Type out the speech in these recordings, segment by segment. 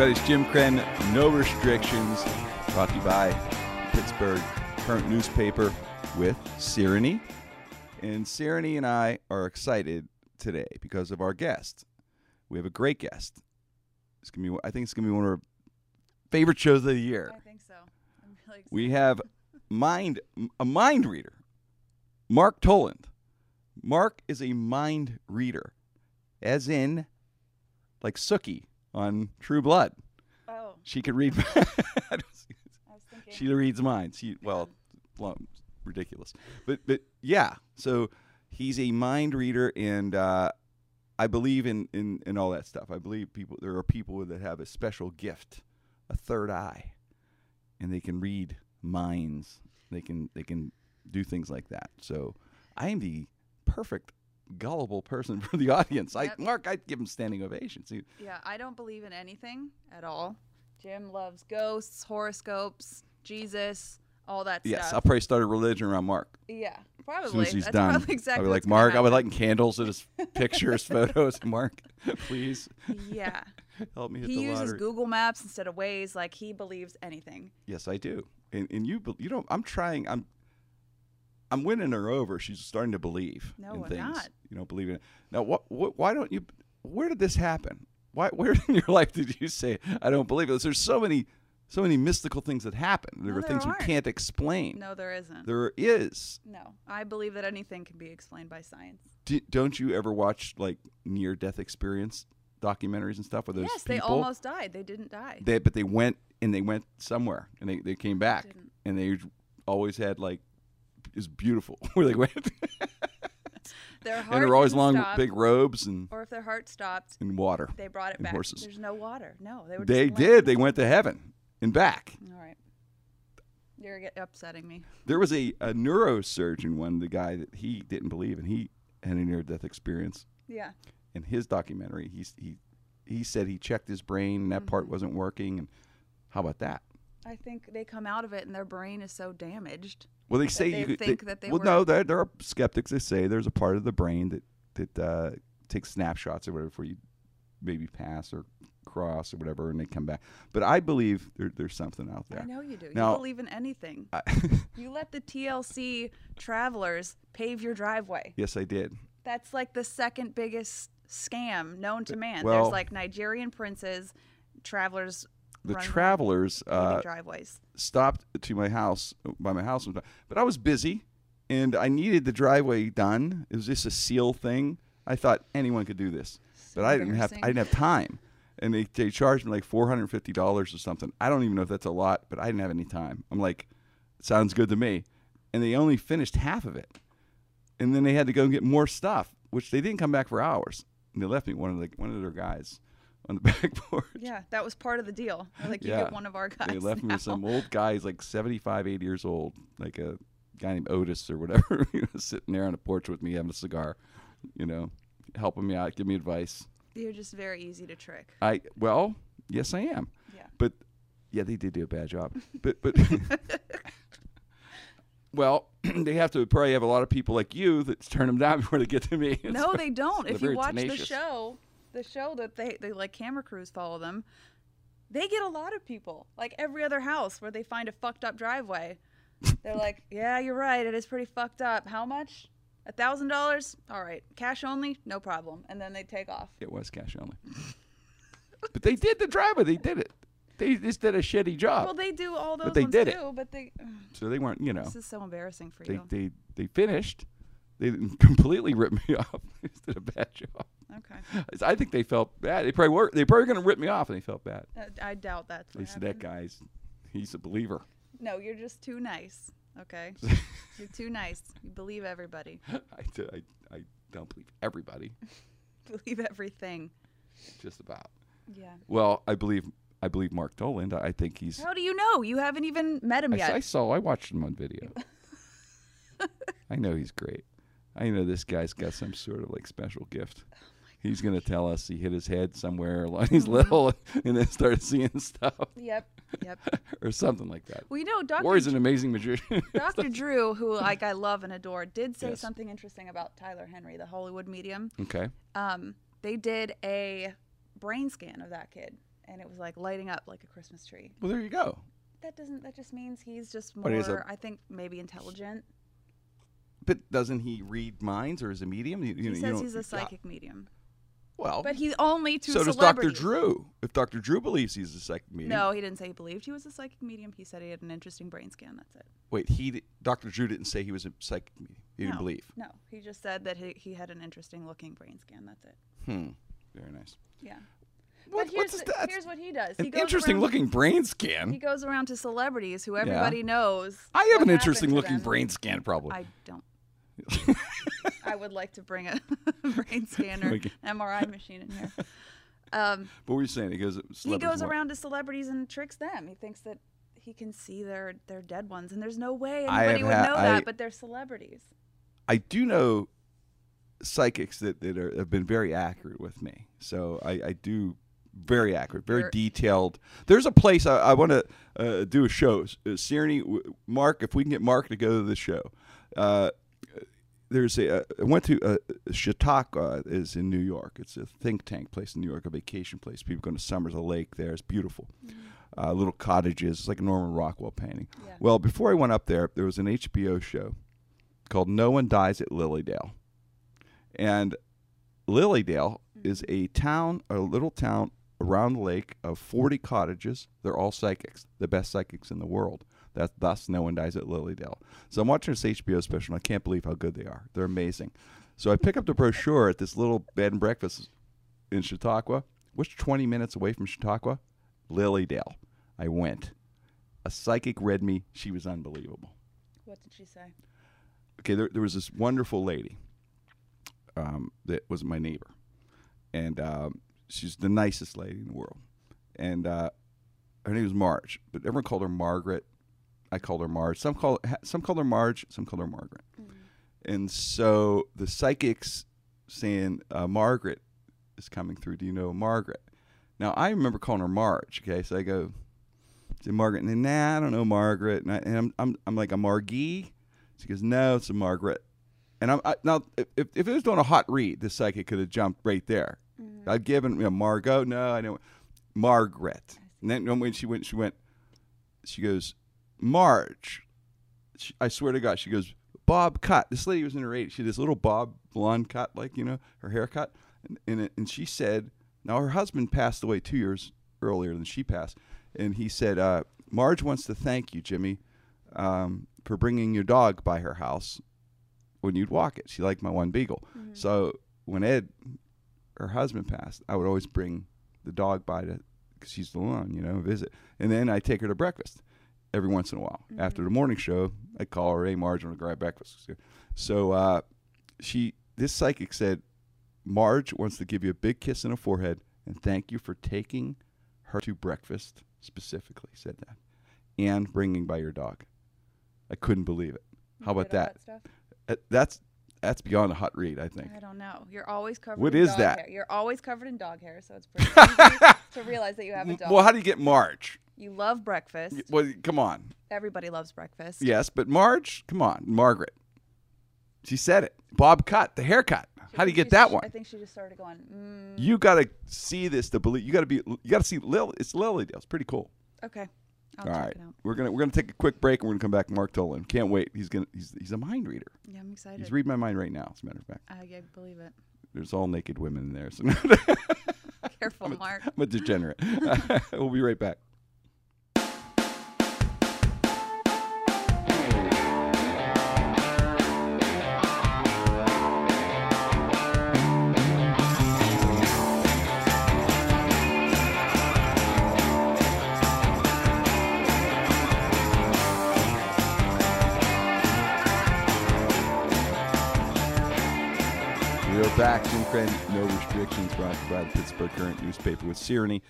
everybody. It's Jim Krenn. No restrictions. Brought to you by Pittsburgh Current Newspaper with Cyrenny. And Cyrenny and I are excited today because of our guest. We have a great guest. It's gonna be. I think it's gonna be one of our favorite shows of the year. I think so. I'm really excited. We have mind a mind reader, Mark Toland. Mark is a mind reader, as in, like Sookie on True Blood. oh, She could read. I was thinking. she reads minds. She well, well, ridiculous, but but yeah. So he's a mind reader, and uh, I believe in, in in all that stuff. I believe people there are people that have a special gift, a third eye, and they can read minds. They can they can do things like that. So I am the perfect gullible person for the audience. I Mark, I'd give him standing ovations. Yeah, I don't believe in anything at all. Jim loves ghosts, horoscopes, Jesus, all that stuff. yes, I'll probably start a religion around Mark. yeah, As probably. soon as he's That's done, probably exactly I'll be like, Mark, I would happen. like candles and his pictures, photos. Mark, please Yeah, help me he the uses lottery. Google Maps instead of Waze. Like he believes anything. Yes, I do. And and you you don't. I'm trying. I'm I'm winning her over. She's starting to believe No, in things. not. You don't believe in it. Now, what, what? Why don't you? Where did this happen? Why? Where in your life did you say I don't believe it? There's so many, so many mystical things that happen. There No, are there things aren't. we can't explain. No, there isn't. There is. no, I believe that anything can be explained by science. D- don't you ever watch like near death experience documentaries and stuff with those yes, people? they almost died. They didn't die. They, but they went and they went somewhere and they, they came back and they always had like is beautiful where they went Their heart and they're always long stop, big robes and, Or if their heart stopped, and water. they brought it back. horses. There's no water. No, they were. They did. They went to heaven and back. All right. You're upsetting me. There was a, a neurosurgeon one, the guy that he didn't believe and he had a near death experience. Yeah. In his documentary, he's, he he said he checked his brain and that part Mm-hmm. wasn't working. And how about that? I think they come out of it and their brain is so damaged. Well, they say they you think that they well, no, there, there are skeptics that say there's a part of the brain that that uh, takes snapshots or whatever before you maybe pass or cross or whatever, and they come back. But I believe there, there's something out there. I know you do. Now- you believe in anything. I- you let the TLC travelers pave your driveway. yes, I did. That's like the second biggest scam known to man. well- There's like Nigerian princes, travelers. The run travelers uh, driveways. stopped to my house by my house, but I was busy and I needed the driveway done. It was just a seal thing. I thought anyone could do this, but I didn't have I didn't have time, and they they charged me like four hundred fifty dollars or something. I don't even know if that's a lot, but I didn't have any time. I'm like, sounds good to me, and they only finished half of it, and then they had to go and get more stuff, which they didn't come back for hours, and they left me one of the one of their guys on the back porch. Yeah, that was part of the deal. Like you Yeah. get one of our guys. They left me with some old guy. He's like 75, 80 years old, like a guy named Otis or whatever, you know, sitting there on the porch with me having a cigar, you know, helping me out, give me advice. You're just very easy to trick. I well, yes, I am. Yeah. But yeah, they did do a bad job. But but well, they have to probably have a lot of people like you that turn them down before they get to me. No, they don't. They're If you watch the show, the show that they, they like camera crews follow them, they get a lot of people. Like every other house where they find a fucked up driveway. They're like, Yeah, you're right, it is pretty fucked up. How much? A thousand dollars? All right. Cash only? No problem. And then they take off. It was cash only. but they did the driveway. They did it. They just did a shitty job. Well, they do all those But they ones did it. but they so they weren't, you know. This is so embarrassing for they, you. they they finished. They completely ripped me off. they did a bad job. Okay. I think they felt bad. They probably were. They probably going to rip me off, and they felt bad. I, I doubt that's what said that guy's he's a believer. No, you're just too nice. Okay. you're too nice. You believe everybody. I don't believe everybody, Believe everything. just about. Yeah. Well, I believe I believe Mark Toland. I think he's. How do you know? You haven't even met him I, yet. I saw. I watched him on video. I know he's great. I know this guy's got some sort of like special gift. He's gonna tell us he hit his head somewhere he's Mm-hmm. little, and then started seeing stuff, Yep. Yep. or something like that. Well, you know, Dr. Or he's an amazing magician. Dr. Drew, who like I love and adore, did say Yes. something interesting about Tyler Henry, the Hollywood medium. okay. Um, they did a brain scan of that kid, and it was like lighting up like a Christmas tree. Well, there you go. That doesn't. That just means he's just he's a- more. I think maybe intelligent. But doesn't he read minds or is a medium? You, you He know, says he's a yeah. psychic medium, Well, but he's only to so does Dr. Drew. If Dr. Drew believes he's a psychic medium. No, he didn't say he believed he was a psychic medium. He said he had an interesting brain scan. That's it. Wait, he Dr. Drew didn't say he was a psychic medium. He didn't believe. No, he just said that he, he had an interesting looking brain scan. That's it. Hmm. Very nice. Yeah. What, but here's, what's the- that? here's what he does. An he goes interesting around, looking brain scan. He goes around to celebrities who everybody knows. I have an interesting looking them. brain scan, probably. I don't. I would like to bring a brain scanner, Okay. MRI machine in here. Um, what were you saying? He goes. he goes around to celebrities and tricks them. He thinks that he can see their their dead ones, and there's no way anybody would ha- know I- that. But they're celebrities. I do know psychics that, that are, have been very accurate with me. So I, I do very accurate, very You're- detailed. There's a place I, I want to uh, do a show. Uh, Mark, if we can get Mark to go to the show. Uh, there's a uh, I went to uh, Chautauqua is in New York. It's a think tank place in New York, a vacation place. People go to Summers, a lake there. It's beautiful. Uh, little cottages. It's like a Norman Rockwell painting. Yeah. Well, before I went up there, there was an HBO show called No One Dies at Lily Dale. And Lily Dale is a town, a little town around the lake of 40 cottages. They're all psychics, the best psychics in the world. That's thus No One Dies at Lily Dale. So I'm watching this HBO special, and I can't believe how good they are. They're amazing. So I pick up the brochure at this little bed and breakfast in Chautauqua. Which 20 minutes away from Chautauqua? Lily Dale. I went. A psychic read me. She was unbelievable What did she say? okay, there, there was this wonderful lady um, that was my neighbor, and um, she's the nicest lady in the world. And uh, her name was Marge, but everyone called her Margaret. I called her Marge. Some call some called her Marge. Some called her Margaret. And so the psychics saying uh, Margaret is coming through. Do you know Margaret? Now I remember calling her Marge. Okay, so I go, "Is it Margaret?" And then, nah, I don't know Margaret. And, I, and I'm, I'm I'm like a Margie. She goes, no, it's a Margaret. And I'm I, now if if it was doing a hot read, the psychic could have jumped right there. I'd given you know, Margot. No, I know Margaret. And then when she went, she went. She goes, Marge. She, I swear to God, she goes, Bob cut. This lady was in her 80s. She had this little bob blonde cut, like you know, her haircut, and and, it, and she said, now her husband passed away two years earlier than she passed, and he said, uh, Marge wants to thank you, Jimmy, um, for bringing your dog by her house when you'd walk it. She liked my one beagle. So when Ed, her husband passed, I would always bring the dog by to, because she's alone, you know, visit. And then I take her to breakfast every once in a while. After the morning show, I call her, hey, Marge, I want to grab breakfast. So uh, she, this psychic said, Marge wants to give you a big kiss on the forehead and thank you for taking her to breakfast, specifically said that, and bringing by your dog. I couldn't believe it. How You about that? stuff? Uh, That's that's beyond a hot read, I think. I don't know. You're always covered. What in is dog that? Hair. You're always covered in dog hair, so it's pretty easy to realize that you have a dog. Well, how do you get Marge? you love breakfast. Y- Well, come on. Everybody loves breakfast. Yes, but Marge, come on, Margaret. She said it. Bob cut the haircut. How do you get that one? I think she just started going. Mm, You got to see this to believe. You got to be. You got to see Lil. It's Lily Dale. It's pretty cool. okay, I'll All check right, it out. we're gonna we're gonna take a quick break and we're gonna come back. Mark Toland. Can't wait. He's gonna he's he's a mind reader. Yeah, I'm excited. He's reading my mind right now. As a matter of fact, I, I believe it. there's all naked women in there. So Careful, Mark. I'm a degenerate. we'll be right back. Krenn, no restrictions, brought to you by the Pittsburgh Current newspaper with Sirenny.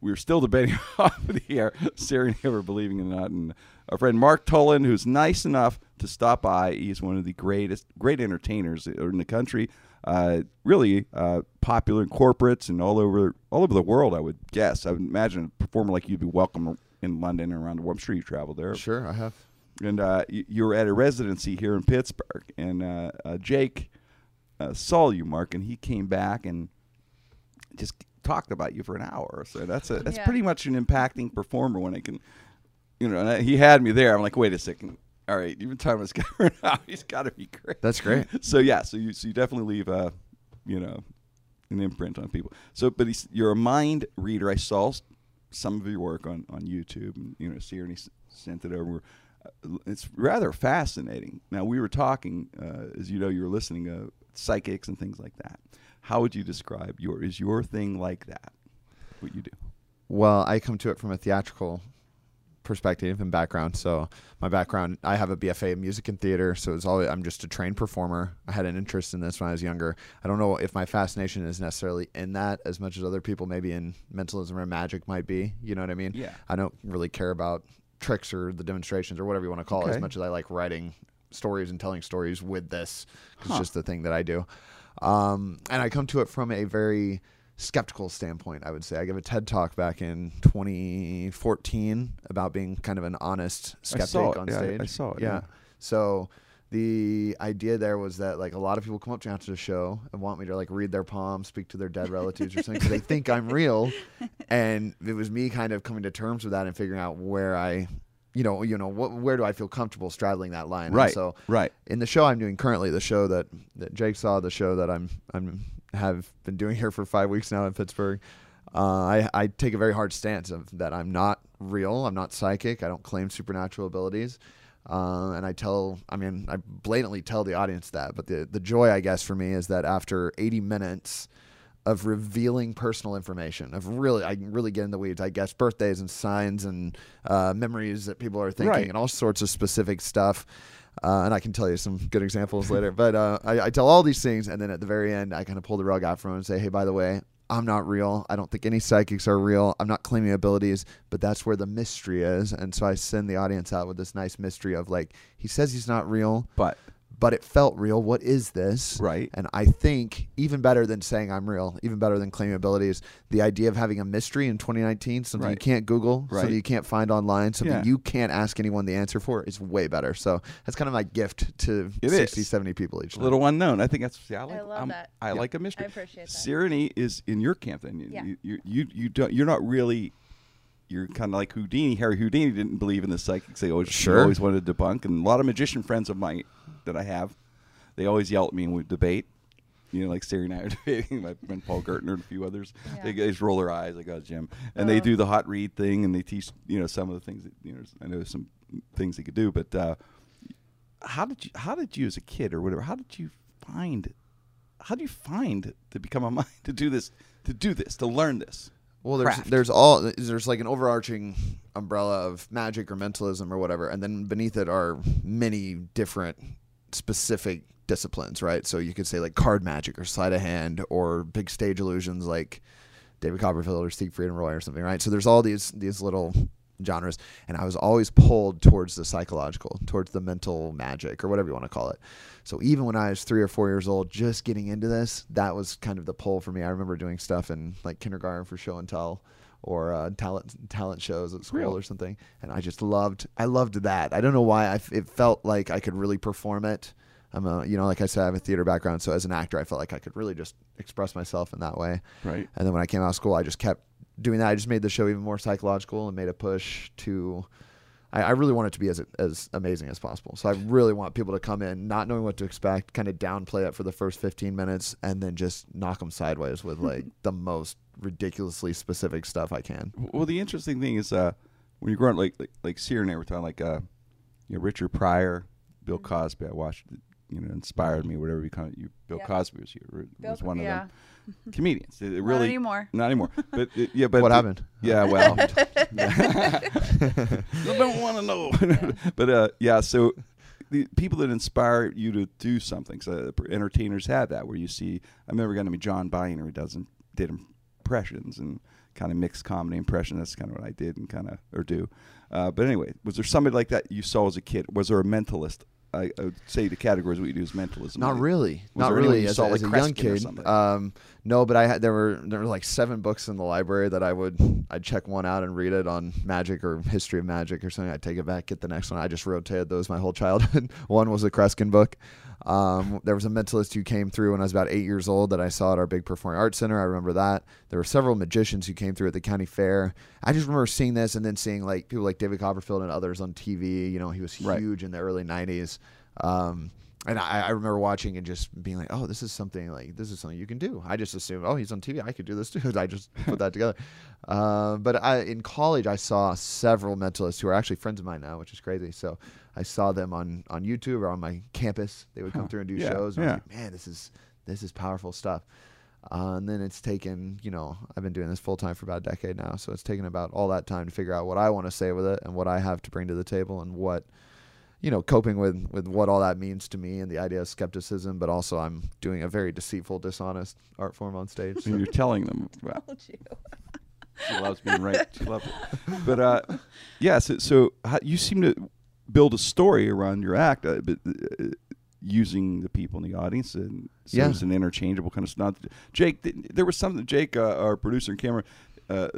We are still debating off the air, Sirenny ever believing it or not. And our friend Mark Toland, who's nice enough to stop by, he's one of the greatest, great entertainers in the country. Uh, really uh, popular in corporates and all over, all over the world. I would guess. I would imagine a performer like you'd be welcome in London and around the world. I'm sure you traveled there Sure, I have. and uh, you, you were at a residency here in Pittsburgh, and uh, uh, Jake uh, saw you, Mark, and he came back and just talked about you for an hour. So that's a that's Yeah. pretty much an impacting performer when I can, you know. And I, he had me there. I'm like, wait a second. All right, you've been talking about this guy for an hour. He's got to be great. That's great. So yeah, so you so you definitely leave a, you know, an imprint on people. So, but he's, you're a mind reader. I saw some of your work on on YouTube, and you know, Sierne s- sent it over. Uh, It's rather fascinating. Now we were talking, uh, as you know, you were listening to psychics and things like that. How would you describe your is your thing like that? What you do? Well, I come to it from a theatrical perspective and background. So my background, I have a BFA in music and theater. So it's always I'm just a trained performer. I had an interest in this when I was younger. I don't know if my fascination is necessarily in that as much as other people maybe in mentalism or magic might be. You know what I mean? Yeah. I don't really care about tricks or the demonstrations or whatever you want to call it as much as I like writing stories and telling stories with this. Huh. It's just the thing that I do. Um, and I come to it from a very skeptical standpoint, I would say. I gave a TED talk back in 2014 about being kind of an honest I skeptic on Yeah, I- stage. I saw it, Yeah. yeah. So the idea there was that like a lot of people come up to me after the show and want me to like read their palm, speak to their dead relatives or something because they think I'm real. And it was me kind of coming to terms with that and figuring out where I, you know, you know, what, where do I feel comfortable straddling that line? And Right. so right. in the show I'm doing currently, the show that, that Jake saw, the show that I'm I'm have been doing here for five weeks now in Pittsburgh. Uh, I I take a very hard stance of that I'm not real. I'm not psychic. I don't claim supernatural abilities. Uh, and I tell, I mean, I blatantly tell the audience that. But the the joy, I guess, for me is that after 80 minutes of revealing personal information, of really, I can really get in the weeds. I guess birthdays and signs and uh, memories that people are thinking, Right. and all sorts of specific stuff. Uh, and I can tell you some good examples later. But uh, I, I tell all these things, and then at the very end, I kind of pull the rug out from them and say, "Hey, by the way, I'm not real. I don't think any psychics are real. I'm not claiming abilities, but that's where the mystery is." And so I send the audience out with this nice mystery of like, he says he's not real, But but it felt real. What is this? right. And I think even better than saying I'm real, even better than claiming abilities, the idea of having a mystery in 2019, something you can't Google, Right. something you can't find online, something Yeah. you can't ask anyone the answer for, is way better. So that's kind of my gift to It 60, is. 70 people each A night. little unknown. I think that's. See, I, like, I love I'm- that. I Yeah. like a mystery. I appreciate that. Sierne is in your camp then. You, Yeah. you, you, you, you don't. You're not really. You're kind of like Houdini. Harry Houdini didn't believe in the psychics. They always, Sure. always wanted to debunk. And a lot of magician friends of mine that I have, they always yell at me when we debate. You know, like Siri and I are debating. My friend Paul Gertner and a few others. Yeah. They guys roll their eyes. Like, oh, Jim. And they Oh. do the hot read thing, and they teach you know some of the things that you know. I know some things they could do, but uh, how did you how did you as a kid or whatever? How did you find? How do you find to become a mind to do this to do this to learn this? Well, there's craft. there's all there's like an overarching umbrella of magic or mentalism or whatever, and then beneath it are many different specific disciplines, right? So you could say like card magic or sleight of hand or big stage illusions like David Copperfield or Siegfried and Roy or something, right? So there's all these these little genres, and I was always pulled towards the psychological, towards the mental magic or whatever you want to call it. So even when I was three or four years old, just getting into this, that was kind of the pull for me. I remember doing stuff in like kindergarten for show and tell or uh, talent talent shows at school or something, and I just loved I loved that. I don't know why I f- it felt like I could really perform it. I'm a you know like I said I have a theater background, so as an actor I felt like I could really just express myself in that way. Right. And then when I came out of school, I just kept doing that. I just made the show even more psychological and made a push to. I, I really want it to be as as amazing as possible. So I really want people to come in not knowing what to expect, kind of downplay it for the first 15 minutes, and then just knock them sideways with like the most ridiculously specific stuff I can. Well, the interesting thing is uh, when you grow up, like like, like Sierra and I were talking, like uh, you know, Richard Pryor, Bill Cosby. I watched, it, you know, inspired me. Whatever you call it. You, Bill Yeah. Cosby was, you, Bill- was one of yeah. them. Comedians. It, it Not really anymore. Not anymore. But it, yeah, but what the- happened? Yeah, well, I don't want to know. but uh, yeah, so the people that inspire you to do something. So uh, entertainers have that where you see. I remember a to named John Byner who does did impressions and kind of mixed comedy impression. That's kind of what I did and kind of or do. Uh, but anyway, was there somebody like that you saw as a kid? Was there a mentalist? I, I would say the categories what you do is mentalism. Not really, Was not really. As, saw, as like a young kid, um, no. But I had there were there were like seven books in the library that I would I'd check one out and read it on magic or history of magic or something. I'd take it back, get the next one. I just rotated those my whole childhood. one was a Kreskin book. Um, there was a mentalist who came through when I was about eight years old that I saw at our big performing arts center. I remember that. There were several magicians who came through at the county fair. I just remember seeing this and then seeing like people like David Copperfield and others on TV. You know, he was Right. huge in the early '90s. Um, and I, I remember watching and just being like, "Oh, this is something like this is something you can do." I just assumed, "Oh, he's on TV. I could do this too." I just put that together. Uh, but I, in college, I saw several mentalists who are actually friends of mine now, which is crazy. So I saw them on on YouTube or on my campus. They would come Huh. through and do Yeah, shows. And I was yeah. like, "Man, this is this is powerful stuff." Uh, and then it's taken, you know, I've been doing this full time for about a decade now. So it's taken about all that time to figure out what I want to say with it and what I have to bring to the table and what, you know, coping with with what all that means to me and the idea of skepticism. But also, I'm doing a very deceitful, dishonest art form on stage. And So. you're telling them. Well, Told you. she loves being right. She loves it. But uh, yeah, so, so how, you seem to build a story around your act, uh, but, uh, using the people in the audience, and so Yeah. it's an interchangeable kind of stuff. Jake, th- there was something. Jake, uh, our producer and camera uh,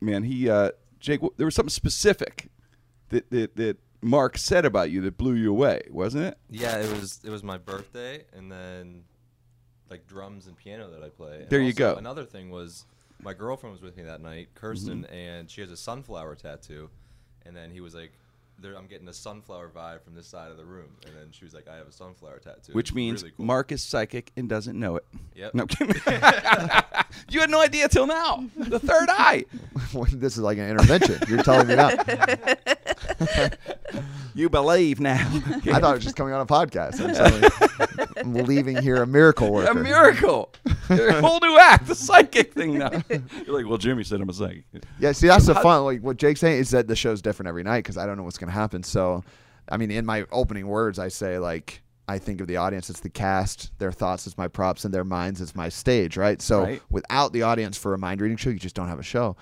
man, he uh, Jake, w- there was something specific that, that that Mark said about you that blew you away, wasn't it? Yeah, it was it was my birthday, and then like drums and piano that I play. And There you go. Another thing was my girlfriend was with me that night, Kirsten, Mm-hmm. and she has a sunflower tattoo. And then he was like, there, "I'm getting a sunflower vibe from this side of the room." And then she was like, "I have a sunflower tattoo," Which means really cool. Mark is psychic and doesn't know it. Yep. No, I'm kidding. you had no idea till now. The third eye. this is like an intervention. You're telling me now. You believe now. I thought it was just coming on a podcast. I'm, suddenly- I'm leaving here a miracle worker. a miracle. a whole new act, the psychic thing now. You're like, well, Jimmy said I'm a psychic. Yeah, see, that's the fun. Like what Jake's saying is that the show's different every night because I don't know what's going to happen. So, I mean, in my opening words, I say like I think of the audience as the cast, their thoughts as my props, and their minds as my stage. Right. So Right. without the audience for a mind reading show, you just don't have a show,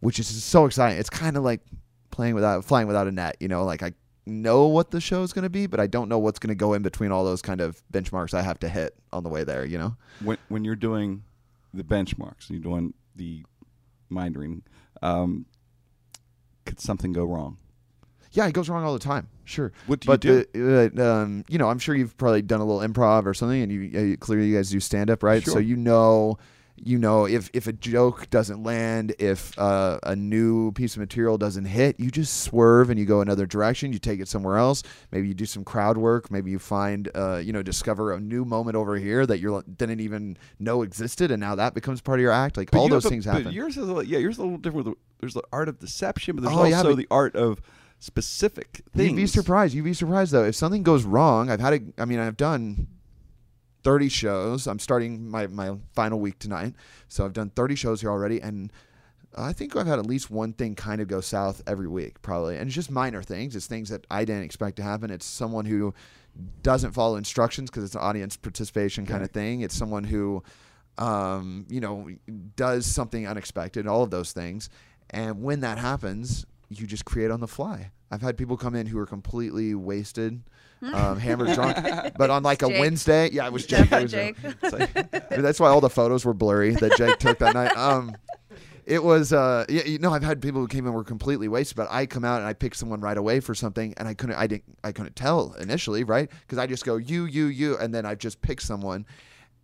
which is so exciting. It's kind of like playing without flying without a net. You know, like I know what the show is going to be, but I don't know what's going to go in between all those kind of benchmarks I have to hit on the way there. You know. When, when you're doing the benchmarks, you're doing the mind reading, um, could something go wrong? Yeah, it goes wrong all the time. Sure. What do but you The, uh, um, you know, I'm sure you've probably done a little improv or something, and you uh, clearly you guys do stand up, right? So you know, you know, if if a joke doesn't land, if uh, a new piece of material doesn't hit, you just swerve and you go another direction. You take it somewhere else. Maybe you do some crowd work. Maybe you find, uh, you know, discover a new moment over here that you didn't even know existed, and now that becomes part of your act. Like But all you those things but happen. yours is a, yeah, yours is a little different. There's the art of deception, but there's Oh, yeah, also but- the art of specific things. You'd be surprised. You'd be surprised though if something goes wrong. I've had a. I mean, I've done thirty shows. I'm starting my my final week tonight, so I've done thirty shows here already, and I think I've had at least one thing kind of go south every week, probably. And it's just minor things. It's things that I didn't expect to happen. It's someone who doesn't follow instructions because it's an audience participation kind of thing. It's someone who, um, you know, does something unexpected. All of those things, and when that happens, you just create on the fly. I've had people come in who are completely wasted, um, hammered drunk, but on like a Jake. Wednesday, yeah, it was Jake. It was, Jake. like- that's why all the photos were blurry that Jake took that night. Um, it was, uh, yeah, you know, I've had people who came in were completely wasted, but I come out and I pick someone right away for something, and I couldn't, I didn't, I couldn't tell initially, right? Because I just go you, you, you, and then I just pick someone,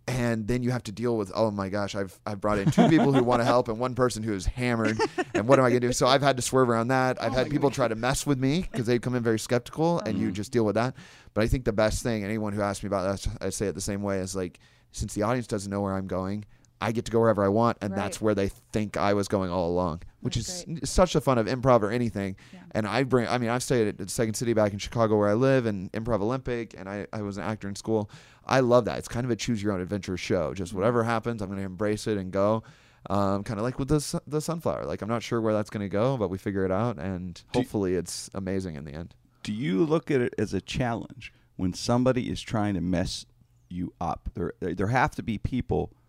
and then you have to deal with, oh my gosh, I've I've brought in two people who want to help and one person who is hammered, and what am I gonna do? So I've had to swerve around that. I've oh had people try to mess with me because they come in very skeptical, and you mm-hmm. just deal with that. But I think the best thing, anyone who asks me about that, I say it the same way is like, since the audience doesn't know where I'm going, I get to go wherever I want, and that's where they think I was going all along, which That's is s- such the fun of improv or anything. Yeah. And I bring, I mean, I've stayed at- at Second City back in Chicago where I live, and Improv Olympic, and I, I was an actor in school. I love that. It's kind of a choose your own adventure show. Just Mm-hmm. whatever happens, I'm going to embrace it and go. Um, kind of like with the the sunflower. Like I'm not sure where that's going to go, but we figure it out, and Do- hopefully it's amazing in the end. Do you look at it as a challenge when somebody is trying to mess you up? There, there have to be people that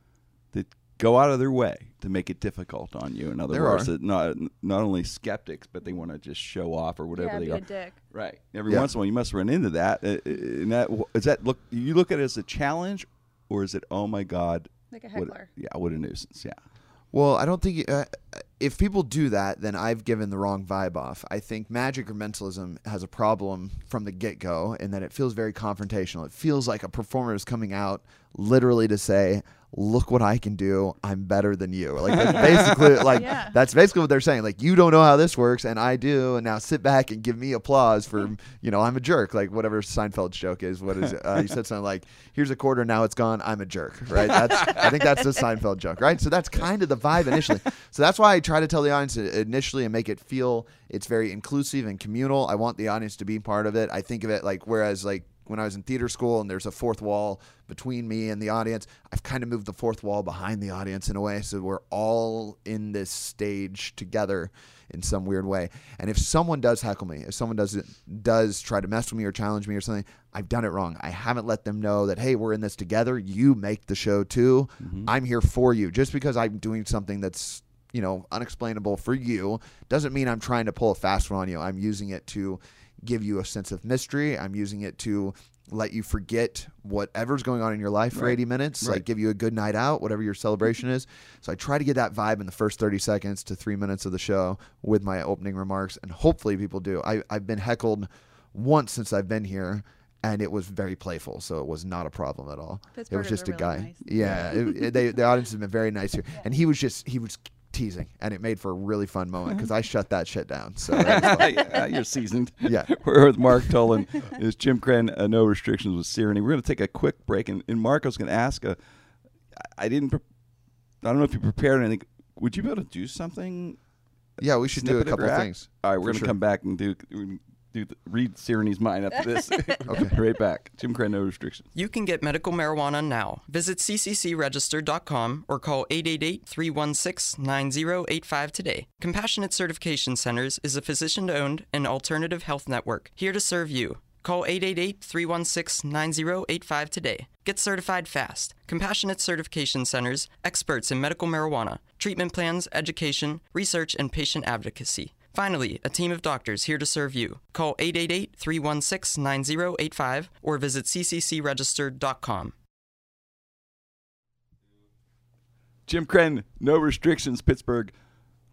go out of their way to make it difficult on you. In other There words, are. not not only skeptics, but they want to just show off or whatever yeah, they be are. a dick. Right. Every Yeah. once in a while, you must run into that. Uh, uh, And that is that look. You look at it as a challenge, or is it? Oh my God! Like a What, heckler. yeah. What a nuisance. Yeah. Well, I don't think uh, if people do that, then I've given the wrong vibe off. I think magic or mentalism has a problem from the get go in that it feels very confrontational. It feels like a performer is coming out literally to say, look what I can do. I'm better than you. Like that's basically like Yeah. that's basically what they're saying. Like you don't know how this works and I do and now sit back and give me applause for, you know, I'm a jerk. Like whatever Seinfeld's joke is. What is it? Uh, he said something like, "Here's a quarter, now it's gone. I'm a jerk." Right? That's I think that's the Seinfeld joke, right? So that's kind of the vibe initially. So that's why I try to tell the audience initially and make it feel it's very inclusive and communal. I want the audience to be part of it. I think of it like whereas like when I was in theater school and there's a fourth wall between me and the audience, I've kind of moved the fourth wall behind the audience in a way. So we're all in this stage together in some weird way. And if someone does heckle me, if someone does does try to mess with me or challenge me or something, I've done it wrong. I haven't let them know that hey, we're in this together. You make the show too. Mm-hmm. I'm here for you. Just because I'm doing something that's you know unexplainable for you doesn't mean I'm trying to pull a fast one on you. I'm using it to give you a sense of mystery. I'm using it to let you forget whatever's going on in your life for 80 minutes, Right. like give you a good night out, whatever your celebration is. So I try to get that vibe in the first 30 seconds to three minutes of the show with my opening remarks, and hopefully people do. I, I've been heckled once since I've been here. And it was very playful, so it was not a problem at all. it was just a really guy. nice. Yeah, it, it- they, the audience has been very nice here, and he was just he was teasing, and it made for a really fun moment because I shut that shit down. So that was fun. yeah, you're seasoned. Yeah. We're with Mark Toland. Is Jim Krenn, uh, No Restrictions with Tyranny. We're going to take a quick break. And, and Mark, I was going to ask, uh, I- I didn't, pre- I don't know if you prepared anything. Would you be able to do something? yeah, we should do a snippet of couple things. All right, we're going to sure. come back and do, do the, read Tyranny's mind after this. okay. Right back. Jim Krenn, No Restrictions. You can get medical marijuana now. Visit cccregister.com or call 888-316-9085 today. Compassionate Certification Centers is a physician-owned and alternative health network here to serve you. Call 888-316-9085 today. Get certified fast. Compassionate Certification Centers, experts in medical marijuana, treatment plans, education, research, and patient advocacy. Finally, a team of doctors here to serve you. Call 888-316-9085 or visit cccregistered.com. Jim Krenn, No Restrictions, Pittsburgh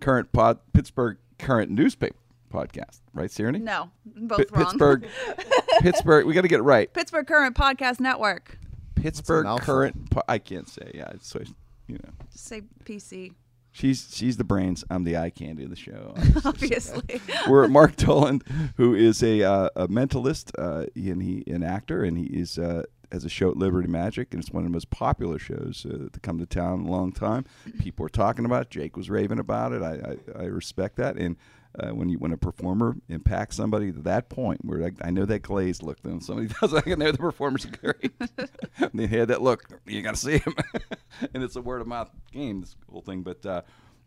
Current Pod, Pittsburgh Current Newspaper podcast. Right, Tyranny? No, both Pi- wrong. Pittsburgh, Pittsburgh. We got to get it right. Pittsburgh Current Podcast Network. Pittsburgh. Current. Po- I can't say. Yeah, it's so you know. Just say PC, She's she's the brains. I'm the eye candy of the show. obviously. We're at Mark Toland, who is a, uh, a mentalist uh, and he an actor, and he is uh, has a show at Liberty Magic, and it's one of the most popular shows uh, to come to town in a long time. People are talking about it. Jake was raving about it. I I, I respect that. And uh, when you when a performer impacts somebody to that point, where like, I know that glazed look, then somebody does, I can know the performer's great. they had that look. You got to see him, and it's a word of mouth game. This whole thing, but. Uh,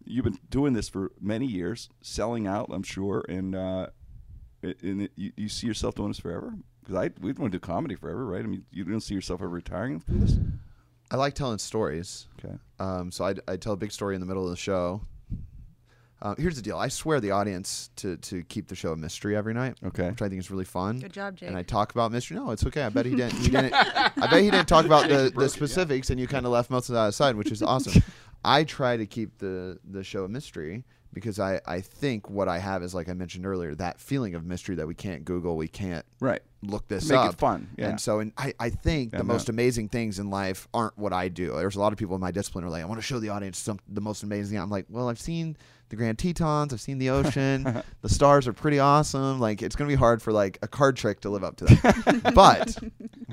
You've been doing this for many years, selling out, I'm sure, and uh, and it, you, you see yourself doing this forever? Because I we want to do comedy forever, right? I mean, you don't see yourself ever retiring from this. I like telling stories. Okay. Um, so I I tell a big story in the middle of the show. Uh, here's the deal. I swear the audience to, to keep the show a mystery every night. Okay. Which I think is really fun. Good job, Jake. And I talk about mystery. No, it's okay. I bet he didn't. He didn't. I bet he didn't talk about the, the specifics, and you kind of left most of that aside, which is awesome. I try to keep the the show a mystery because I I think what I have is like I mentioned earlier that feeling of mystery that we can't Google, we can't Right. look this Make it up. fun, yeah. And so, and I, I think Yeah, the no. most amazing things in life aren't what I do. There's a lot of people in my discipline who are like, I want to show the audience some the most amazing. I'm like, well, I've seen the Grand Tetons, I've seen the ocean, the stars are pretty awesome. Like, it's gonna be hard for like a card trick to live up to that. but,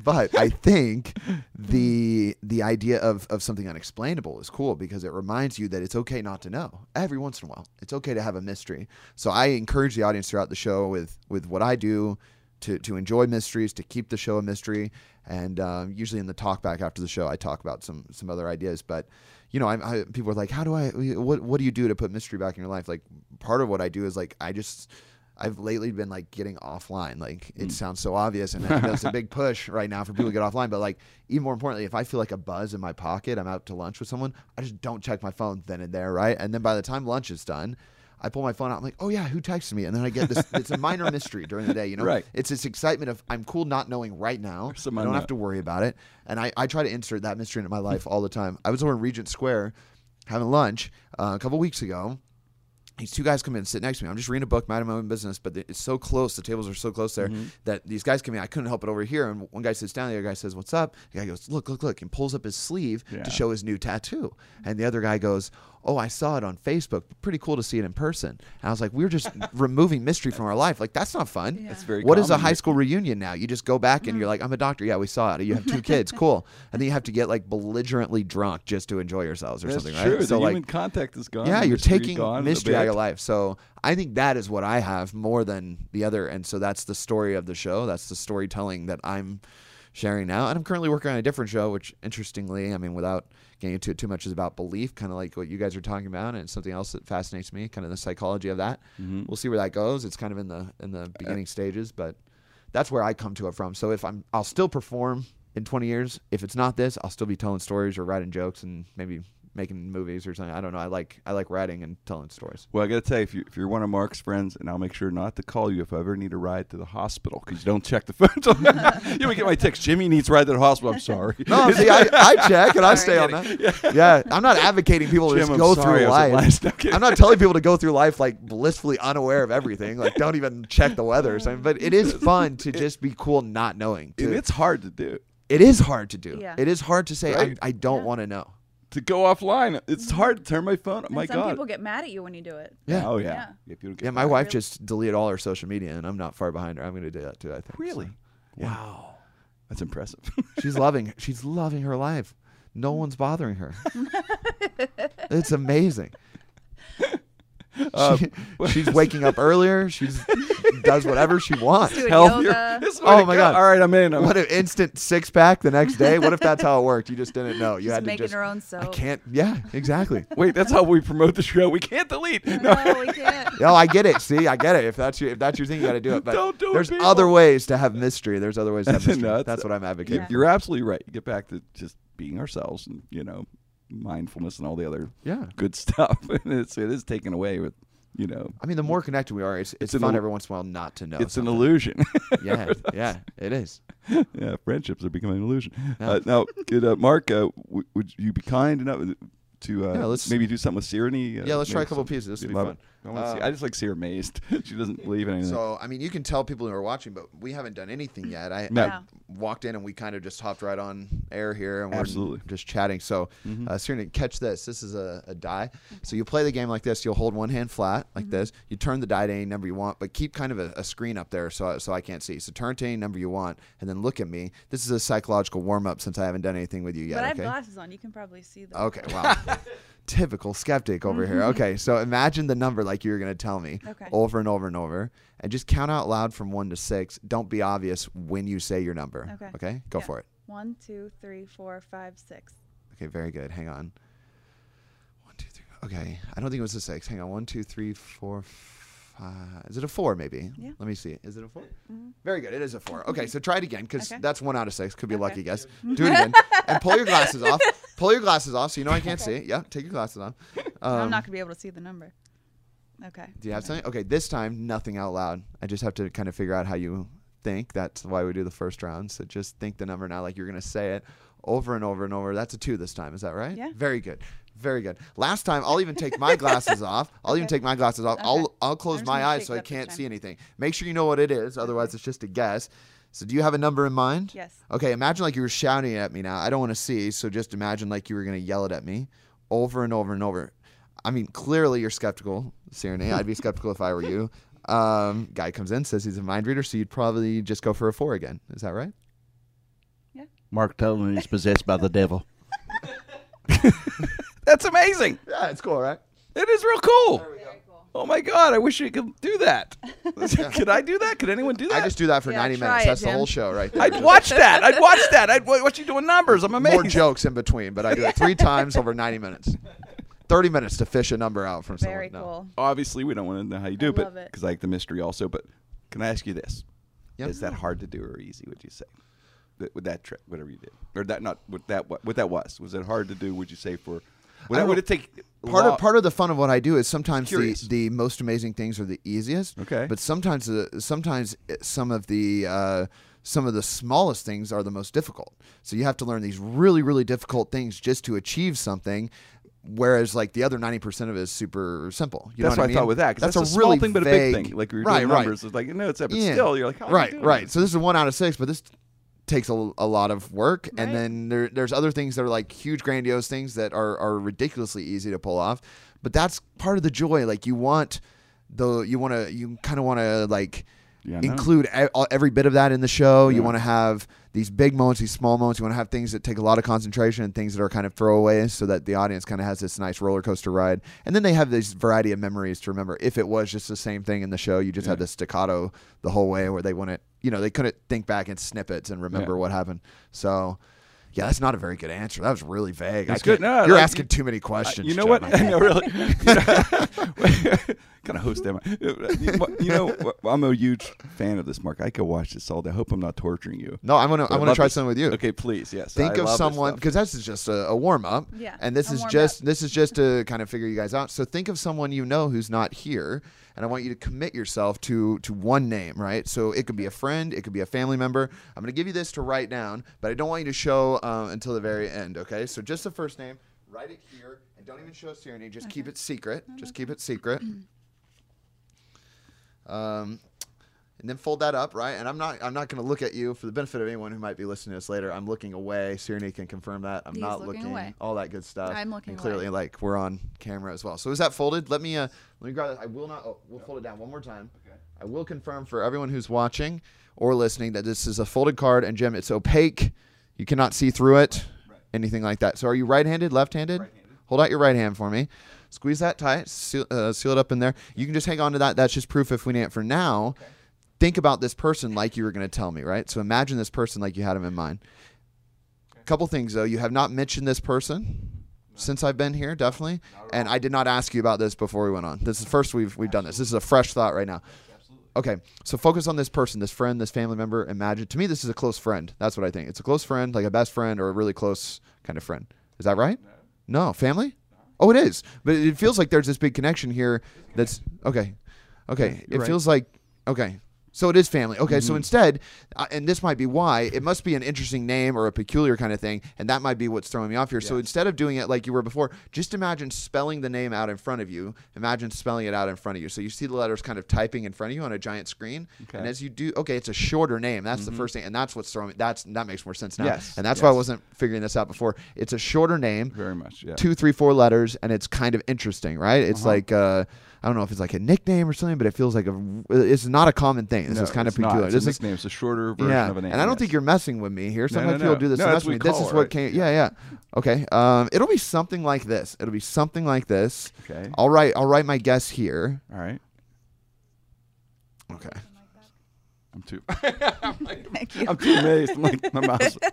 but I think the the idea of of something unexplainable is cool because it reminds you that it's okay not to know. Every once in a while, it's okay to have a mystery. So I encourage the audience throughout the show with with what I do to, to enjoy mysteries, to keep the show a mystery. And um, usually in the talk back after the show, I talk about some some other ideas. But you know, I, I, people are like, "How do I? What what do you do to put mystery back in your life?" Like part of what I do is like I just I've lately been like getting offline. Like it mm. sounds so obvious, and that's a big push right now for people to get offline. But like even more importantly, if I feel like a buzz in my pocket, I'm out to lunch with someone, I just don't check my phone then and there, right? And then by the time lunch is done. I pull my phone out. I'm like, oh yeah, who texted me? And then I get this. it's a minor mystery during the day, you know. Right. It's this excitement of I'm cool not knowing right now. I don't unknown. have to worry about it. And I, I try to insert that mystery into my life all the time. I was over in Regent Square having lunch uh, a couple weeks ago. These two guys come in and sit next to me. I'm just reading a book, minding my own business, but it's so close. The tables are so close there that these guys come in. I couldn't help it over here. And one guy sits down, the other guy says, What's up? The guy goes, Look, look, look, and pulls up his sleeve Yeah. to show his new tattoo. And the other guy goes, Oh, I saw it on Facebook. Pretty cool to see it in person. And I was like, We're just removing mystery from our life. Like, that's not fun. Yeah. That's very common. What is a high school reunion now? You just go back Mm. and you're like, I'm a doctor. Yeah, we saw it. You have two kids. Cool. And then you have to get like belligerently drunk just to enjoy yourselves or That's something, true. right? the like, human contact is gone. yeah, you're taking gone a mystery of your life. So I think that is what I have more than the other. And so that's the story of the show. That's the storytelling that I'm sharing now. And I'm currently working on a different show, which interestingly, I mean, without getting into it too much, is about belief, kind of like what you guys are talking about, and something else that fascinates me, kind of the psychology of that. Mm-hmm. We'll see where that goes. It's kind of in the in the beginning stages, but that's where I come to it from. So if I'm, I'll still perform in 20 years. If it's not this, I'll still be telling stories or writing jokes and maybe making movies or something. I don't know. I like I like writing and telling stories. Well, I got to tell you, if, you, if you're one of Mark's friends, and I'll make sure not to call you if I ever need a ride to the hospital because you don't check the phone. you would get my text. Jimmy needs a ride to the hospital. I'm sorry. No, see, I, I check and I stay on that. Yeah. I'm not advocating people to Jim, just go sorry, through I was at life. last. I'm not telling people to go through life like blissfully unaware of everything. Like, don't even check the weather or something. But it is fun to just be cool not knowing. And it's hard to do. it is hard to do. Yeah. It is hard to say, Right. I, I don't Yeah. want to know. To go offline, it's mm-hmm. hard to turn my phone. And my some God. people get mad at you when you do it. Yeah. Oh yeah. Yeah. Yeah, people get Yeah, my wife really- just deleted all her social media, and I'm not far behind her. I'm going to do that too. I think. Really? So, yeah. Wow. That's impressive. She's loving. She's loving her life. No one's bothering her. it's amazing. Uh, She- she's waking up earlier. She does whatever she wants. Doing Healthier. yoga. This Oh way to my go. God. All right, I'm in. I'm What an instant six pack the next day. What if that's how it worked? You just didn't know. You Just had to making just. her own soap. I can't. Yeah, exactly. Wait, that's how we promote the show. We can't delete. No. No, we can't. No, I get it. See, I get it. If that's your if that's your thing, you got to do it. But Don't do it, there's people. other ways to have mystery. There's other ways to have mystery. No, it's- that's what I'm advocating. Yeah. You're absolutely right. You get back to just being ourselves and you know mindfulness and all the other Yeah. good stuff. and it's it is taken away with you know I mean, the more connected we are, it's, it's, an fun every once in a while not to know. it's an illusion. Yeah, yeah, it is. yeah, friendships are becoming an illusion. Yeah. Uh, now, could, uh, Mark, uh, w- would you be kind enough to uh, Yeah, let's- maybe do something with Sirenny? Uh, Yeah, let's try a couple some- pieces. This will be fun. it. I, wanna see, Uh, I just like see her amazed. she doesn't believe in anything. So, I mean, you can tell people who are watching, but we haven't done anything yet. I, No. I Yeah. walked in and we kind of just hopped right on air here and we're Absolutely. Mm-hmm. just chatting. So, uh, Serena, catch this. This is a, a die. So, you play the game like this. You'll hold one hand flat like this. You turn the die to any number you want, but keep kind of a, a screen up there so, so I can't see. So, turn to any number you want and then look at me. This is a psychological warm up since I haven't done anything with you yet. but I have okay? glasses on. You can probably see them. Okay, wow. Typical skeptic over here. Mm-hmm. Okay, so imagine the number like you were going to tell me Okay. over and over and over, and just count out loud from one to six. Don't be obvious when you say your number. Okay. Okay, go Yeah. for it. One, two, three, four, five, six. Okay, very good. Hang on. One, two, three. Okay, I don't think it was a six. Hang on. One, two, three, four, five. Is it a four? Maybe. Yeah. Let me see. Is it a 4 mm-hmm. Very good. It is a four. Okay, so try it again because Okay. that's one out of six. Could be a lucky guess. Do it again and pull your glasses off. Pull your glasses off so you know I can't see it. Yeah, take your glasses off. I'm Um, not gonna be able to see the number. Okay. Do you have something? Okay, this time nothing out loud. I just have to kind of figure out how you think. That's why we do the first round. So just think the number now like you're going to say it over and over and over. That's a two this time. Is that right? Yeah. Very good. Very good. Last time, I'll even take my glasses off. I'll even take my glasses off. Okay. I'll I'll close my eyes so I can't see anything. Make sure you know what it is. Otherwise, it's just a guess. So do you have a number in mind? Yes. Okay, imagine like you were shouting at me now. I don't want to see, so just imagine like you were going to yell it at me over and over and over. I mean, clearly you're skeptical, Sirenay. I'd be skeptical if I were you. Um, guy comes in, says he's a mind reader, so you'd probably just go for a four again. Is that right? Yeah. Mark telling me he's possessed by the devil. That's amazing. Yeah, it's cool, right? It is real cool. Very cool. Oh my God! I wish you could do that. could I do that? Could anyone do that? I just do that for Yeah, 90 try minutes. it, That's the Jim. whole show right there. I'd watch that. I'd watch that. I'd wa- watch you doing numbers. I'm amazed. More jokes in between, but I do it three times over 90 minutes. 30 minutes to fish a number out from Very someone. No. cool. Obviously, we don't want to know how you do, I but love it. because I like the mystery also. But can I ask you this? Yep. Is that hard to do or easy? Would you say? That- With that trip, whatever you did, or that not what that what, what that was? Was it hard to do? Would you say for? That, would it take part of part of the fun of what I do is sometimes the, Curious. the most amazing things are the easiest. Okay. But sometimes the sometimes some of the uh, some of the smallest things are the most difficult. So you have to learn these really really difficult things just to achieve something. Whereas like the other ninety percent of it is super simple. You that's know what what I thought with that. 'cause That's, a small really thing, but a big thing. Like you're right, doing right. numbers. It's like no, it's but Yeah. still, you're like, how you right, doing right. this? So this is one out of six, but this takes a, a lot of work. And then there, there's other things that are like huge, grandiose things that are, are ridiculously easy to pull off. But that's part of the joy. Like you want the you want to you kind of want to like Yeah, I know. include e- every bit of that in the show. You want to have these big moments, these small moments. You want to have things that take a lot of concentration and things that are kind of throwaways, so that the audience kind of has this nice roller coaster ride. And then they have this variety of memories to remember. If it was just the same thing in the show, you just had Yeah. this staccato the whole way, where they wouldn't, you know, they couldn't think back in snippets and remember Yeah. what happened. So. Yeah, that's not a very good answer. That was really vague. That's good. No, you're like- asking too many questions. you know Jim. what? I I can't- know, really. kind of host am I? You know, I'm a huge fan of this, Mark. I could watch this all day. I hope I'm not torturing you. No, I'm gonna But I I'm gonna try this. something with you. Okay, please. Yes. think I of love someone because this is just a, a warm up Yeah, and this is just up. this is just to kind of figure you guys out so think of someone you know who's not here and i want you to commit yourself to to one name right so it could be a friend it could be a family member i'm going to give you this to write down but i don't want you to show uh, until the very end okay so just the first name write it here and don't even show Serenity. Just keep it secret. Just keep it secret. Um, and then fold that up, right? And I'm not I'm not going to look at you for the benefit of anyone who might be listening to this later. I'm looking away. Sirenny can confirm that. I'm He's not looking looking away. all that good stuff. I'm looking and clearly away. like we're on camera as well. So is that folded? Let me uh let me grab that. I will not oh, we'll fold it down one more time. I will confirm for everyone who's watching or listening that this is a folded card and Jim it's opaque. You cannot see through it. Anything like that. So are you right-handed, left-handed? right-handed? Hold out your right hand for me. Squeeze that tight. Seal, uh, seal it up in there. You can just hang on to that. That's just proof if we need it. For now, think about this person like you were going to tell me, right? So imagine this person like you had him in mind. A couple things though. You have not mentioned this person since I've been here, definitely. And I did not ask you about this before we went on. This is first we've we've done this. This is a fresh thought right now. Okay, so focus on this person, this friend, this family member. Imagine to me, this is a close friend. That's what I think. It's a close friend, like a best friend or a really close kind of friend. Is that right? No, family. Oh, it is. But it feels like there's this big connection here. That's okay. Okay, you're it right. feels like okay. So it is family. Okay, Mm-hmm. so instead, uh, and this might be why it must be an interesting name or a peculiar kind of thing, and that might be what's throwing me off here. So instead of doing it like you were before, just imagine spelling the name out in front of you. Imagine spelling it out in front of you. So you see the letters kind of typing in front of you on a giant screen, and Okay. Mm-hmm. as you do, okay, it's a shorter name. That's the first thing, and that's what's throwing. That's that makes more sense now. Yes, and that's why I wasn't figuring this out before. It's a shorter name Very much. Yeah. two, three, four letters, and it's kind of interesting, right? It's Uh-huh. like uh, I don't know if it's like a nickname or something, but it feels like a. It's not a common thing. This No, is kind of it's not. peculiar. It's this a is nickname. It's a shorter version yeah, of a name. and I don't yes. think you're messing with me here. No, Sometimes no, people do this. No, that's with me. what we This is what it. came. Yeah, yeah. Okay. Um, it'll be something like this. It'll be something like this. Okay. I'll write. I'll write my guess here. All right. Okay. I'm too. Thank you. I'm too amazed. I'm like my mouse.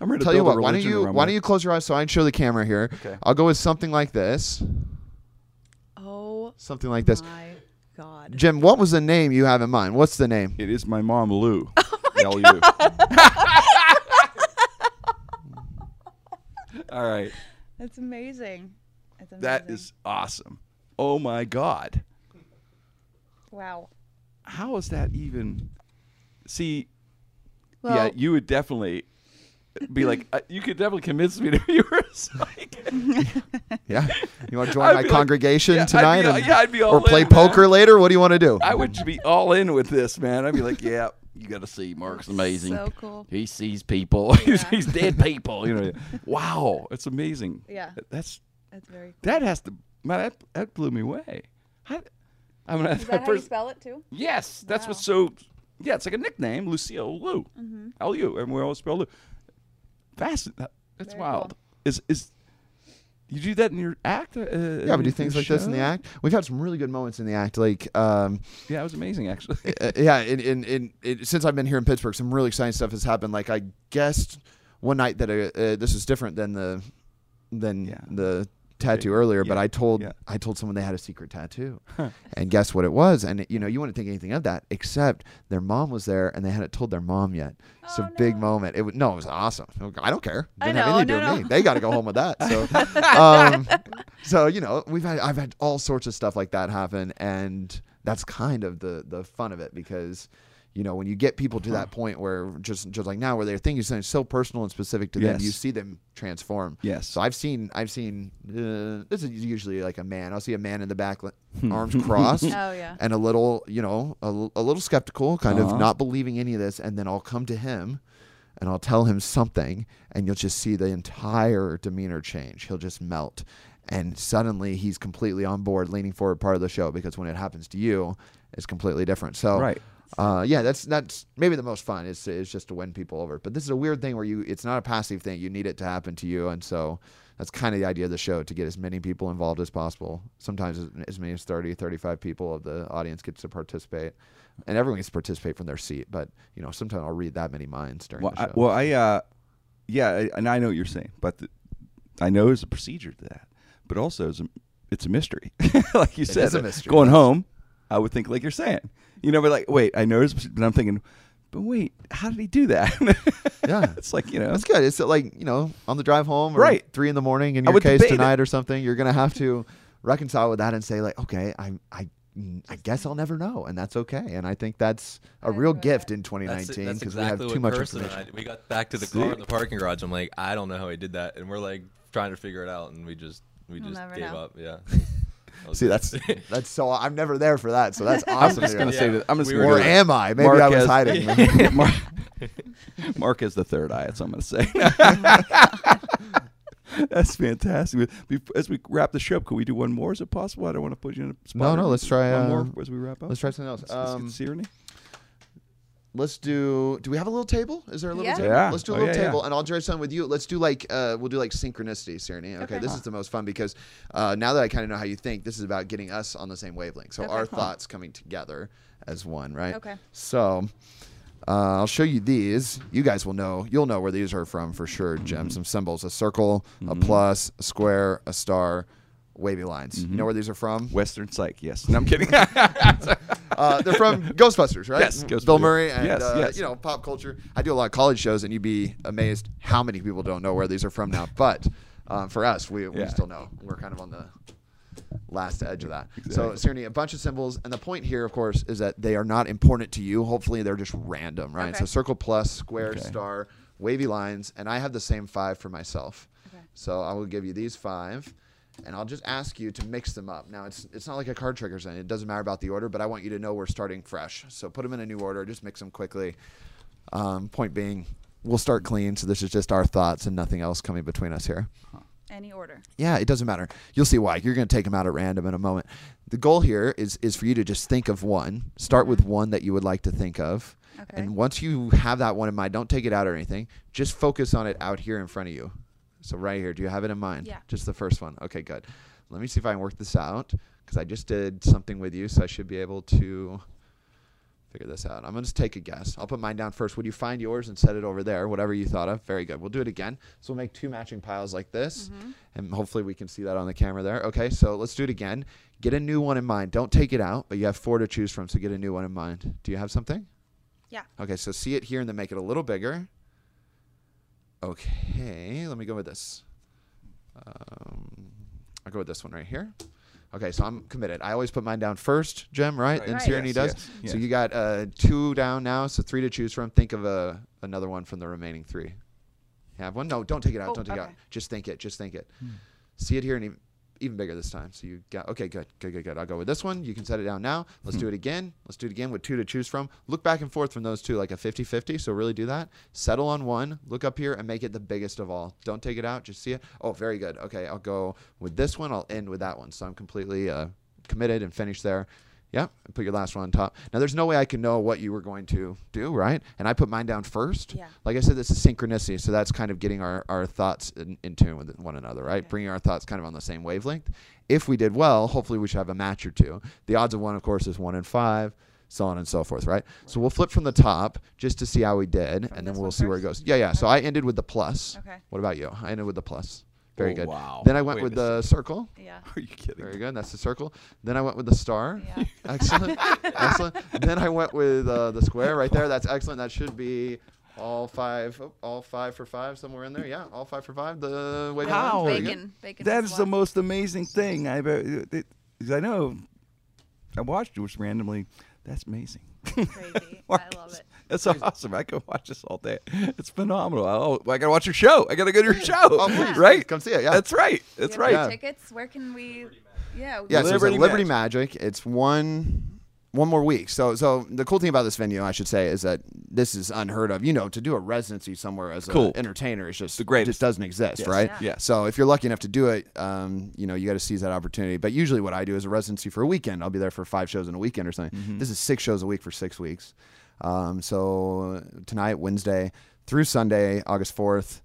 I'm ready to Tell you what. Why don't you Why don't you close your eyes so I can show the camera here? Okay. I'll go with something like this. Oh Something like this. my god. Jim, what was the name you have in mind? What's the name? It is my mom, Lou. Oh L-U. All right. That's amazing. That's amazing. That is awesome. Oh my God. wow. How is that even? See, Well, yeah, you would definitely be like, uh, you could definitely convince me that you were a psychic. Yeah. You want to join I'd my be like- congregation Yeah, I'd tonight? be- and- yeah, I'd be all or play man. poker later? What do you want to do? I would be all in with this, man. I'd be like, yeah, you got to see Mark's amazing. So cool. He sees people. he's, Yeah. he's dead people. You know. Wow, it's amazing. Yeah. That's That's very cool. that has to. Man, that, that blew me away. How, I mean, Is that how you spell it too? Yes, that's what's so. Yeah, it's like a nickname, Lucille Lou, Mm-hmm. L U, and we always spell Lou. Fast. that- That's Very wild. cool. Is is you do that in your act? Uh, yeah, we do things like this in the act. We've had some really good moments in the act. Like, um, Yeah, it was amazing actually. uh, yeah, in, in, in, in, since I've been here in Pittsburgh, some really exciting stuff has happened. Like, I guessed one night that uh, uh, this is different than the than Yeah. the tattoo earlier, but I told yeah. I told someone they had a secret tattoo, and guess what it was? And you know, you wouldn't think anything of that, except their mom was there, and they hadn't told their mom yet. It's Oh, a big moment. It was no, it was awesome. I don't care. I Didn't have know, anything to do no, with me. They got to go home with that. So, um, so you know, we've had I've had all sorts of stuff like that happen, and that's kind of the the fun of it because you know, when you get people to that point where just just like now, where they're thinking something so personal and specific to them, Yes. you see them transform. Yes. So I've seen I've seen uh, this is usually like a man. I'll see a man in the back, Hmm. arms crossed, Oh yeah. and a little, you know, a, l- a little skeptical, kind Uh-huh. of not believing any of this, and then I'll come to him. And I'll tell him something, and you'll just see the entire demeanor change. He'll just melt, and suddenly he's completely on board, leaning forward part of the show. Because when it happens to you, it's completely different. So, Right. Uh, yeah, that's that's maybe the most fun is is just to win people over. But this is a weird thing where you it's not a passive thing. You need it to happen to you, and so that's kind of the idea of the show to get as many people involved as possible. Sometimes as, as many as 30, 35 people of the audience gets to participate, and everyone gets to participate from their seat. But you know, sometimes I'll read that many minds during Well, the I, show. well, I, uh, yeah, I, and I know what you're saying, but the, I know there's a procedure to that, but also it's a, it's a mystery. like you said, is a uh, mystery, going home, I would think like you're saying, you know, but like, wait, I know, there's a proce- but I'm thinking, but wait, how did he do that? Yeah. it's like you know, That's good. It's like you know, on the drive home, or Right. Three in the morning in your case debate it. tonight or something. You're gonna have to reconcile with that and say like, okay, I I I guess I'll never know, and that's okay. And I think that's a real enjoy gift in 2019 because exactly we have too much information. I, we got back to the car in the parking garage. I'm like, I don't know how he did that, and we're like trying to figure it out, and we just we We'll just gave know. up. Yeah. That was See, that's that's so I'm never there for that. So that's awesome. I'm awesome. just gonna hear. say Yeah. that I'm just We gonna were or go am I? Maybe Mark I was hiding. Mark, Mark has the third eye. That's what I'm going to say. That's fantastic. As we wrap the show up, could we do one more? Is it possible? I don't want to put you in a spot. No, no, let's try, one uh, more as we wrap up. Let's try something else. Let's- let's get Um, Sigourney. Let's do. Do we have a little table? Is there a little Yeah. table? Yeah. Let's do a Oh, little yeah, yeah. table, and I'll draw something with you. Let's do like uh, we'll do like synchronicity, Sigourney. Okay, Okay. this is the most fun because uh, now that I kind of know how you think, this is about getting us on the same wavelength. So Okay. our thoughts coming together as one, right? Okay. So. Uh, I'll show you these. You guys will know. You'll know where these are from for sure. Jim, some symbols: a circle, a plus, a square, a star, wavy lines. You know where these are from? Western Psych. Yes. No, I'm kidding. Uh, they're from Ghostbusters, right? Yes, Bill Murray and Yes, uh, yes. you know pop culture. I do a lot of college shows, and you'd be amazed how many people don't know where these are from now. But um, for us, we, we Yeah. still know. We're kind of on the last edge of that. So, Exactly. Sigourney, a bunch of symbols, and the point here, of course, is that they are not important to you. Hopefully, they're just random, right? Okay. So, circle, plus, square, Okay. star, wavy lines, and I have the same five for myself. Okay. So I will give you these five, and I'll just ask you to mix them up. Now it's it's not like a card trick or something. It doesn't matter about the order, but I want you to know we're starting fresh. So put them in a new order. Just mix them quickly. Um, point being, we'll start clean. So this is just our thoughts and nothing else coming between us here. Any order. Yeah, it doesn't matter. You'll see why. You're going to take them out at random in a moment. The goal here is is for you to just think of one. Start with one that you would like to think of. Okay. And once you have that one in mind, don't take it out or anything. Just focus on it out here in front of you. So right here, do you have it in mind? Yeah. Just the first one. Okay, good. Let me see if I can work this out because I just did something with you, so I should be able to figure this out. I'm going to just take a guess. I'll put mine down first. Would you find yours and set it over there, whatever you thought of? Very good. We'll do it again. So we'll make two matching piles like this, mm-hmm. and hopefully we can see that on the camera there. Okay, so let's do it again. Get a new one in mind. Don't take it out, but you have four to choose from, so get a new one in mind. Do you have something? Yeah. Okay, so see it here and then make it a little bigger. Okay, let me go with this. Um, I'll go with this one right here. Okay, so I'm committed. I always put mine down first, Jim, right? Right. And Right. Sigourney Yes, does. yes, So you got uh, two down now, so three to choose from. Think of a another one from the remaining three. Have one? No, don't take it out. Oh, don't take it out. Just think it. Just think it. See it here and even, bigger this time. So you got okay, good, good, good, good. I'll go with this one. You can set it down now. Let's do it again. Let's do it again with two to choose from. Look back and forth from those two like a 50-50. So really do that. Settle on one. Look up here and make it the biggest of all. Don't take it out. Just see it. Oh, very good. Okay, I'll go with this one. I'll end with that one. So I'm completely uh, committed and finished there. Yep. Put your last one on top. Now, there's no way I can know what you were going to do, right? And I put mine down first. Yeah. Like I said, this is synchronicity. So that's kind of getting our, our thoughts in, in tune with one another, right? Okay. Bringing our thoughts kind of on the same wavelength. If we did well, hopefully we should have a match or two. The odds of one, of course, is one in five, so on and so forth, right? So we'll flip from the top just to see how we did, From and then we'll see where it goes. Yeah, yeah. So I ended with the plus. Okay. What about you? I ended with the plus. Very Oh, good. wow. Then I went Wait with a the circle. Yeah. Are you kidding? Very good. That's the circle. Then I went with the star. Yeah. Excellent. excellent. Then I went with uh, the square right there. That's excellent. That should be all five, oh, all five for five somewhere in there. Yeah, all five for five. The wavy line. How? Very. Bacon. Bacon. That is is the one. most amazing thing I've ever. it- 'cause I know I watched it just randomly That's amazing. Crazy. I love it. That's awesome. I could watch this all day. It's phenomenal. Oh, I gotta watch your show. I gotta go to your show. Oh, please, right? come see it, yeah. That's right. That's You have right. any Tickets? Where can we? Yeah. Yeah, so it's Liberty at Liberty Magic. It's one one more week. So so the cool thing about this venue, I should say, is that this is unheard of. You know, to do a residency somewhere as Cool. an entertainer is just The greatest. just doesn't exist, Yes. right? Yeah. Yes. So if you're lucky enough to do it, um, you know, you got to seize that opportunity. But usually, what I do is a residency for a weekend. I'll be there for five shows in a weekend or something. Mm-hmm. This is six shows a week for six weeks. Um, so tonight, Wednesday through Sunday, August fourth.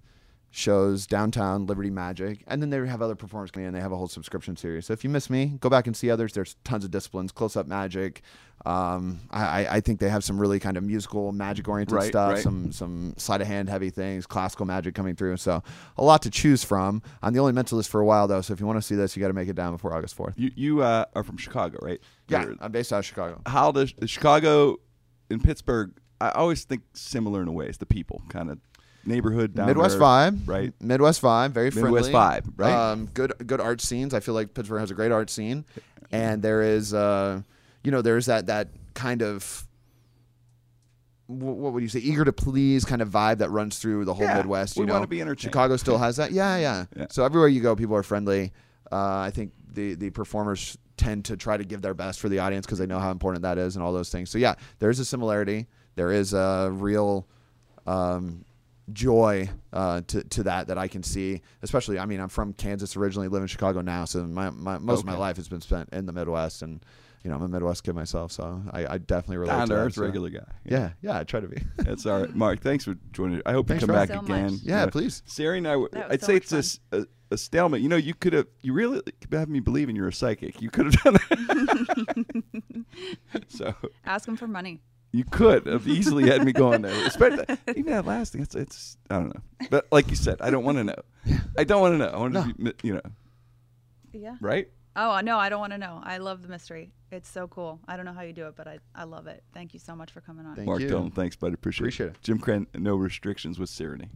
Shows downtown Liberty Magic, and then they have other performers coming in. They have a whole subscription series. So if you miss me, go back and see others. There's tons of disciplines, close up magic. Um, I, I- I think they have some really kind of musical, magic oriented Right, stuff. right. Some some sleight of hand heavy things, classical magic coming through. So a lot to choose from. I'm the only mentalist for a while though, so if you want to see this, you got to make it down before August 4th. You you uh, are from Chicago, right? Yeah, You're- I'm based out of Chicago. How does Chicago and Pittsburgh? I always think similar in a way. It's the people, kind of neighborhood, down Midwest earth, vibe, right? Midwest vibe, very friendly. Midwest vibe, right? Um, good good art scenes. I feel like Pittsburgh has a great art scene, and there is, uh, you know, there's that that kind of. What would you say? Eager to please kind of vibe that runs through the whole Yeah, Midwest. we know, wanna be entertained. Chicago still has that. Yeah, yeah, Yeah. So everywhere you go, people are friendly. Uh, I think the the performers tend to try to give their best for the audience because they know how important that is and all those things. So yeah, there is a similarity. There is a real um, joy uh, to to that that I can see. Especially, I mean, I'm from Kansas originally, live in Chicago now, so my, my most of my life has been spent in the Midwest, and you know, I'm a Midwest kid myself, so I, I definitely relate Down to to that, earth, so- regular guy. Yeah, yeah, I try to be. That's all right, Mark. Thanks for joining. I hope Thanks you come back so much. again. Yeah, You please. Sari and I, w- That was I'd so say much it's uh, a, stalemate. You know, you could have, you really could have me believing you're a psychic. You could have done that. so Ask him for money. you could have easily had me going there. Especially even that last thing. It's, it's I don't know. But like you said, I don't want to know. I don't want to know. I want to be, you know, Yeah. right? Oh no, I don't want to know. I love the mystery. It's so cool. I don't know how you do it, but I, I love it. Thank you so much for coming on. Thank Mark you. Toland, thanks, bud. Appreciate, Appreciate it. Jim Krenn, no restrictions with Serenity.